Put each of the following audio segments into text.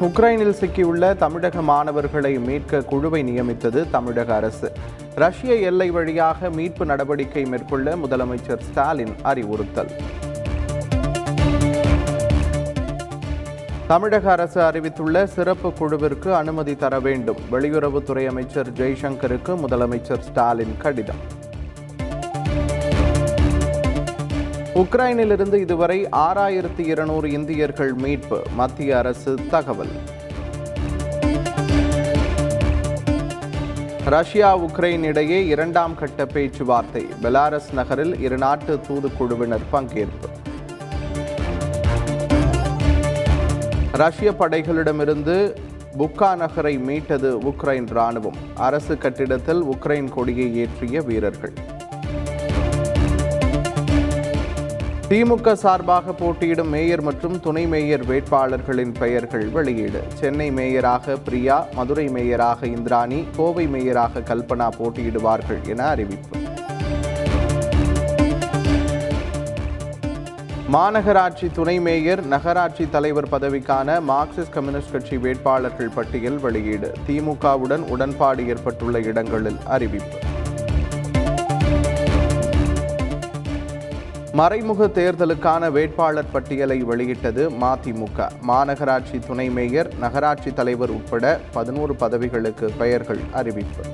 உக்ரைனில் சிக்கியுள்ள தமிழக மாணவர்களை மீட்க குழுவை நியமித்தது தமிழக அரசு. ரஷ்ய எல்லை வழியாக மீட்பு நடவடிக்கை மேற்கொள்ள முதலமைச்சர் ஸ்டாலின் அறிவுறுத்தல். தமிழக அரசு அறிவித்துள்ள சிறப்பு குழுவிற்கு அனுமதி தர வேண்டும். வெளியுறவுத்துறை அமைச்சர் ஜெய்சங்கருக்கு முதலமைச்சர் ஸ்டாலின் கடிதம். உக்ரைனிலிருந்து இதுவரை ஆறாயிரத்தி இருநூறு இந்தியர்கள் மீட்பு மத்திய அரசு தகவல். ரஷ்யா உக்ரைன் இடையே இரண்டாம் கட்ட பேச்சுவார்த்தை பெலாரஸ் நகரில் இரு நாட்டு தூதுக்குழுவினர் பங்கேற்பு. ரஷ்ய படைகளிடமிருந்து புக்கா நகரை மீட்டது உக்ரைன் ராணுவம் அரசு கட்டிடத்தில் உக்ரைன் கொடியை ஏற்றிய வீரர்கள். திமுக சார்பாக போட்டியிடும் மேயர் மற்றும் துணை மேயர் வேட்பாளர்களின் பெயர்கள் வெளியீடு. சென்னை மேயராக பிரியா மதுரை மேயராக இந்திராணி கோவை மேயராக கல்பனா போட்டியிடுவார்கள் என அறிவிப்பு. மாநகராட்சி துணை மேயர் நகராட்சி தலைவர் பதவிக்கான மார்க்சிஸ்ட் கம்யூனிஸ்ட் கட்சி வேட்பாளர்கள் பட்டியல் வெளியீடு. திமுகவுடன் உடன்பாடு ஏற்பட்டுள்ள இடங்களில் அறிவிப்பு. மறைமுக தேர்தலுக்கான வேட்பாளர் பட்டியலை வெளியிட்டது மதிமுக. மாநகராட்சி துணை மேயர் நகராட்சி தலைவர் உட்பட பதினோரு பதவிகளுக்கு பெயர்கள் அறிவிப்பு.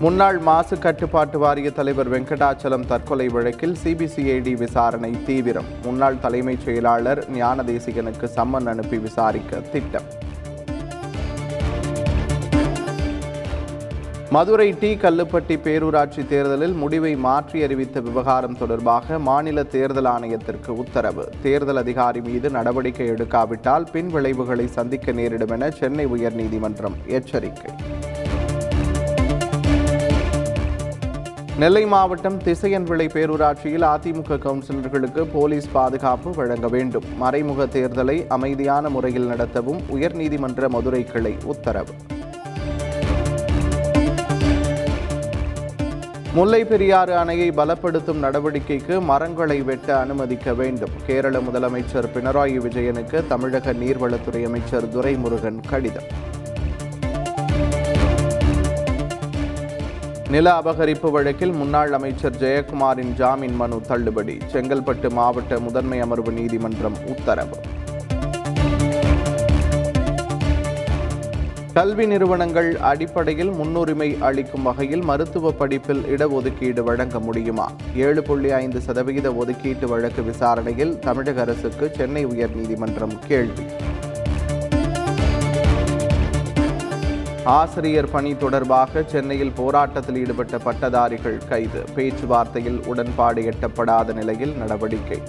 முன்னாள் மாசு கட்டுப்பாட்டு வாரிய தலைவர் வெங்கடாச்சலம் தற்கொலை வழக்கில் சிபிசிஐடி விசாரணை தீவிரம். முன்னாள் தலைமைச் செயலாளர் ஞானதேசிகனுக்கு சம்மன் அனுப்பி விசாரிக்க திட்டம். மதுரை டி கல்லுப்பட்டி பேரூராட்சி தேர்தலில் முடிவை மாற்றி அறிவித்த விவகாரம் தொடர்பாக மாநில தேர்தல் ஆணையத்திற்கு உத்தரவு. தேர்தல் அதிகாரி மீது நடவடிக்கை எடுக்காவிட்டால் பின் விளைவுகளை சந்திக்க நேரிடும் என சென்னை உயர்நீதிமன்றம் எச்சரிக்கை. நெல்லை மாவட்டம் திசையன்விளை பேரூராட்சியில் அதிமுக கவுன்சிலர்களுக்கு போலீஸ் பாதுகாப்பு வழங்க வேண்டும். மறைமுக தேர்தலை அமைதியான முறையில் நடத்தவும் உயர்நீதிமன்ற மதுரை கிளை உத்தரவு. முல்லை பெரியாறு அணையை பலப்படுத்தும் நடவடிக்கைக்கு மரங்களை வெட்ட அனுமதிக்க வேண்டும். கேரள முதலமைச்சர் பினராயி விஜயனுக்கு தமிழக நீர்வளத்துறை அமைச்சர் துரைமுருகன் கடிதம். நில அபகரிப்பு வழக்கில் முன்னாள் அமைச்சர் ஜெயக்குமாரின் ஜாமீன் மனு தள்ளுபடி. செங்கல்பட்டு மாவட்ட முதன்மை அமர்வு நீதிமன்றம் உத்தரவு. கல்வி நிறுவனங்கள் அடிப்படையில் முன்னுரிமை அளிக்கும் வகையில் மருத்துவ படிப்பில் இடஒதுக்கீடு வழங்க முடியுமா? ஏழு புள்ளி ஐந்து சதவிகித ஒதுக்கீட்டு வழக்கு விசாரணையில் தமிழக அரசுக்கு சென்னை உயர்நீதிமன்றம் கேள்வி. ஆசிரியர் பணி தொடர்பாக சென்னையில் போராட்டத்தில் ஈடுபட்ட பட்டதாரிகள் கைது. பேச்சுவார்த்தையில் உடன்பாடு எட்டப்படாத நிலையில் நடவடிக்கை.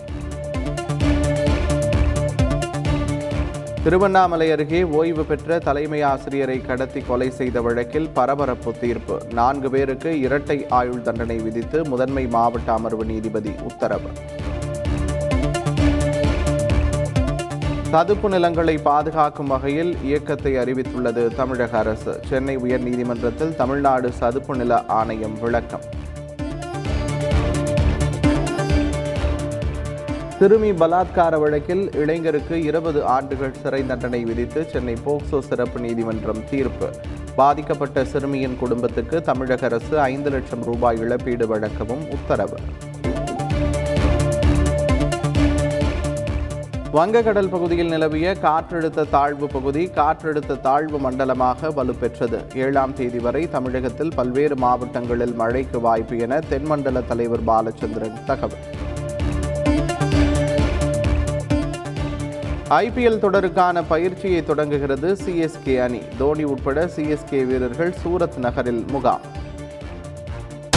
திருவண்ணாமலை அருகே ஓய்வு பெற்ற தலைமை ஆசிரியரை கடத்தி கொலை செய்த வழக்கில் பரபரப்பு தீர்ப்பு. நான்கு பேருக்கு இரட்டை ஆயுள் தண்டனை விதித்து முதன்மை மாவட்ட அமர்வு நீதிபதி உத்தரவு. சதுப்பு நிலங்களை பாதுகாக்கும் வகையில் இயக்கத்தை அறிவித்துள்ளது தமிழக அரசு. சென்னை உயர்நீதிமன்றத்தில் தமிழ்நாடு சதுப்பு நில ஆணையம் விளக்கம். சிறுமி பலாத்கார வழக்கில் இளைஞருக்கு இருபது ஆண்டுகள் சிறை தண்டனை விதித்து சென்னை போக்சோ சிறப்பு நீதிமன்றம் தீர்ப்பு. பாதிக்கப்பட்ட சிறுமியின் குடும்பத்துக்கு தமிழக அரசு ஐந்து லட்சம் ரூபாய் இழப்பீடு வழங்கவும் உத்தரவு. வங்கக்கடல் பகுதியில் நிலவிய காற்றழுத்த தாழ்வு பகுதி காற்றழுத்த தாழ்வு மண்டலமாக வலுப்பெற்றது. ஏழாம் தேதி வரை தமிழகத்தில் பல்வேறு மாவட்டங்களில் மழைக்கு வாய்ப்பு என தென்மண்டல தலைவர் பாலச்சந்திரன் தகவல். ஐபிஎல் தொடருக்கான பயிற்சியை தொடங்குகிறது சிஎஸ்கே அணி. தோனி உட்பட சிஎஸ்கே வீரர்கள் சூரத் நகரில் முகாம்.